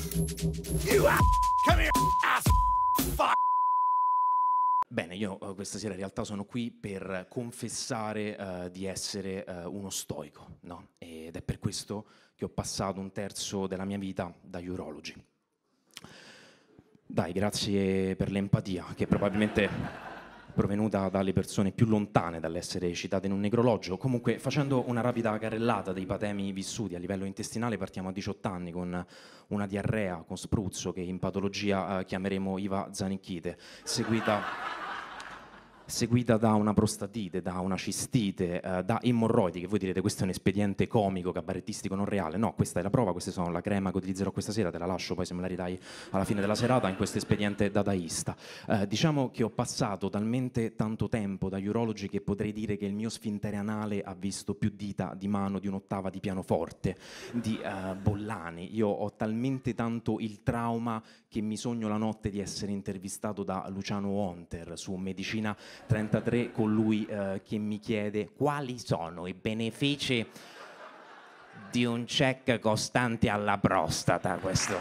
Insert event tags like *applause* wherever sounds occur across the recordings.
You ass. Come here, ass. Fuck. Bene, io eh, questa sera in realtà sono qui per confessare eh, di essere eh, uno stoico, no? Ed è per questo che ho passato un terzo della mia vita da urologi. Dai, grazie per l'empatia, che probabilmente provenuta dalle persone più lontane dall'essere citate in un necrologio. Comunque, facendo una rapida carrellata dei patemi vissuti a livello intestinale, partiamo a 18 anni con una diarrea con spruzzo che in patologia eh, chiameremo Iva Zanicchite, seguita seguita da una prostatite, da una cistite, eh, da emorroidi, che voi direte questo è un espediente comico, cabarettistico, non reale. No, questa è la prova, queste sono la crema che utilizzerò questa sera, te la lascio, poi se me la ridai alla fine della serata in questo espediente dadaista. Eh, diciamo che ho passato talmente tanto tempo da urologi che potrei dire che il mio sfintere anale ha visto più dita di mano di un'ottava di pianoforte, di eh, Bollani. Io ho talmente tanto il trauma che mi sogno la notte di essere intervistato da Luciano Honter su Medicina 33 con lui eh, che mi chiede quali sono i benefici di un check costante alla prostata. Questo.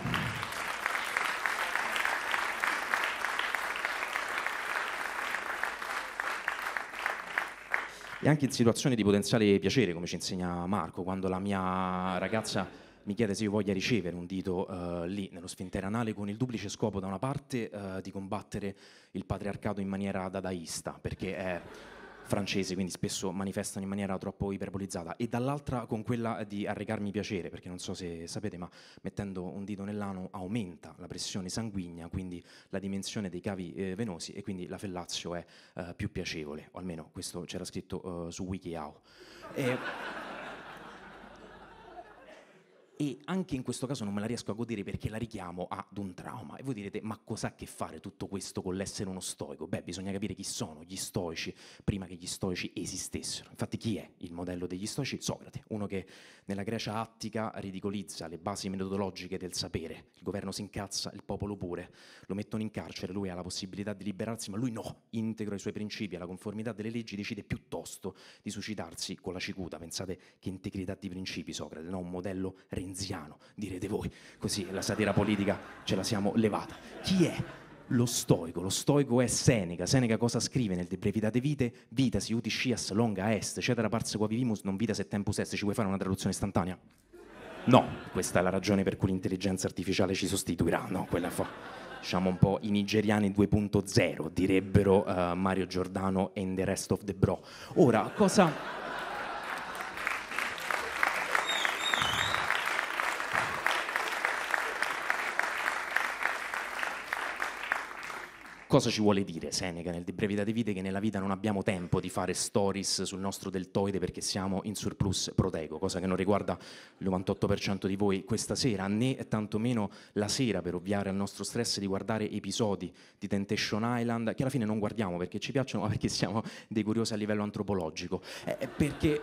E anche in situazioni di potenziale piacere, come ci insegna Marco, quando la mia ragazza mi chiede se io voglia ricevere un dito uh, lì nello sfintere anale con il duplice scopo da una parte uh, di combattere il patriarcato in maniera dadaista, perché è francese, quindi spesso manifestano in maniera troppo iperbolizzata, e dall'altra con quella di arrecarmi piacere, perché non so se sapete, ma mettendo un dito nell'ano aumenta la pressione sanguigna, quindi la dimensione dei cavi eh, venosi e quindi la fellazio è eh, più piacevole, o almeno questo c'era scritto eh, su WikiHow. E e anche in questo caso non me la riesco a godere perché la richiamo ad un trauma. E voi direte, ma cos'ha a che fare tutto questo con l'essere uno stoico? Beh, bisogna capire chi sono gli stoici prima che gli stoici esistessero. Infatti chi è il modello degli stoici? Socrate, uno che nella Grecia attica ridicolizza le basi metodologiche del sapere. Il governo si incazza, il popolo pure. Lo mettono in carcere, lui ha la possibilità di liberarsi, ma lui no, integro i suoi principi alla conformità delle leggi, decide piuttosto di suicidarsi con la cicuta. Pensate che integrità di principi, Socrate, no? un modello renziano renziano, direte voi, così la satira politica ce la siamo levata. Chi è lo stoico? Lo stoico è Seneca. Seneca cosa scrive nel De Brevitate Vite? Vita si uti scias longa est, cetera parse qua vivimus, non vita se tempus est. Ci vuoi fare una traduzione istantanea? No, questa è la ragione per cui l'intelligenza artificiale ci sostituirà, no, quella fa diciamo un po' i nigeriani 2.0, direbbero uh, Mario Giordano and the rest of the bro. Ora, cosa Cosa ci vuole dire Seneca nel De Brevitate Vite? Che nella vita non abbiamo tempo di fare stories sul nostro deltoide perché siamo in surplus proteico, cosa che non riguarda il 98% di voi questa sera, né tantomeno la sera per ovviare al nostro stress di guardare episodi di Temptation Island che alla fine non guardiamo perché ci piacciono ma perché siamo dei curiosi a livello antropologico. Eh, perché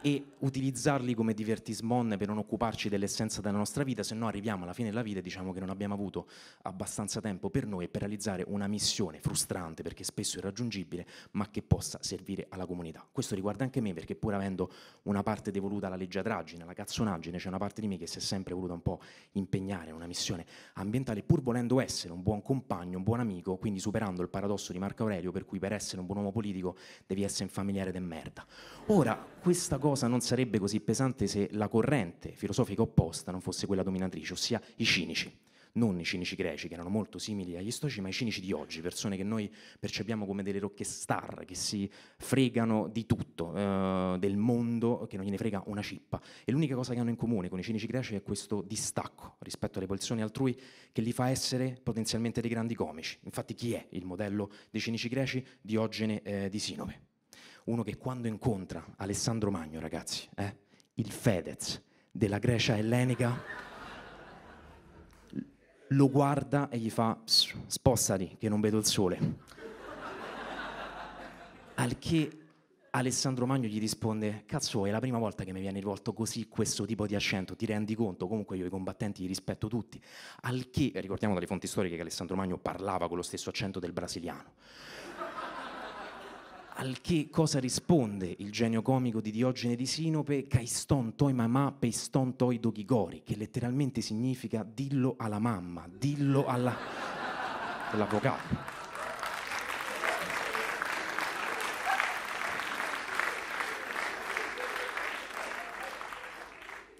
e utilizzarli come divertismon per non occuparci dell'essenza della nostra vita, se no arriviamo alla fine della vita e diciamo che non abbiamo avuto abbastanza tempo per noi per realizzare una missione frustrante perché spesso irraggiungibile, ma che possa servire alla comunità. Questo riguarda anche me perché pur avendo una parte devoluta alla leggiadraggine, alla cazzonaggine, c'è una parte di me che si è sempre voluta un po' impegnare in una missione ambientale, pur volendo essere un buon compagno, un buon amico, quindi superando il paradosso di Marco Aurelio per cui per essere un buon uomo politico devi essere un familiare de merda. Ora, questa cosa cosa non sarebbe così pesante se la corrente filosofica opposta non fosse quella dominatrice, ossia i cinici. Non i cinici greci, che erano molto simili agli stoici, ma i cinici di oggi, persone che noi percepiamo come delle rocche star, che si fregano di tutto, eh, del mondo, che non gliene frega una cippa. E l'unica cosa che hanno in comune con i cinici greci è questo distacco rispetto alle posizioni altrui che li fa essere potenzialmente dei grandi comici. Infatti chi è il modello dei cinici greci? Diogene eh, di Sinope uno che quando incontra Alessandro Magno, ragazzi, eh, il Fedez della Grecia ellenica, lo guarda e gli fa spostati che non vedo il sole. Al che Alessandro Magno gli risponde: Cazzo, è la prima volta che mi viene rivolto così questo tipo di accento, ti rendi conto? Comunque io i combattenti li rispetto tutti. Al che, ricordiamo dalle fonti storiche che Alessandro Magno parlava con lo stesso accento del brasiliano Al che cosa risponde il genio comico di Diogene di Sinope? Caiston toi mamà peiston toi dogigori, che letteralmente significa dillo alla mamma, dillo alla... *laughs* dell'avvocato.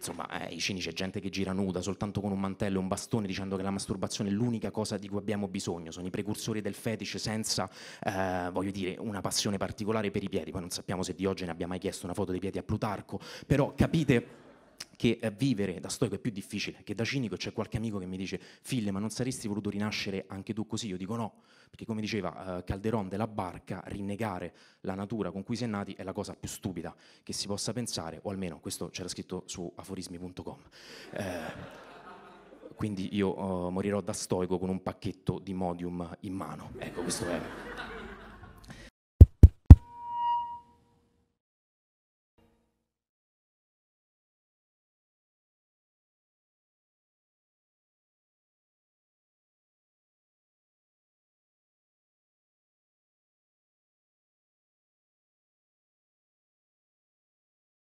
Insomma, eh, i cinici è gente che gira nuda soltanto con un mantello e un bastone dicendo che la masturbazione è l'unica cosa di cui abbiamo bisogno, sono i precursori del fetish senza, eh, voglio dire, una passione particolare per i piedi, poi non sappiamo se Diogene abbia mai chiesto una foto dei piedi a Plutarco, però capite che eh, vivere da stoico è più difficile che da cinico. C'è qualche amico che mi dice: Fille, ma non saresti voluto rinascere anche tu così? Io dico no, perché come diceva uh, Calderon della barca, rinnegare la natura con cui si è nati è la cosa più stupida che si possa pensare, o almeno questo c'era scritto su aforismi.com. Eh, quindi io uh, morirò da stoico con un pacchetto di modium in mano. Ecco, questo è.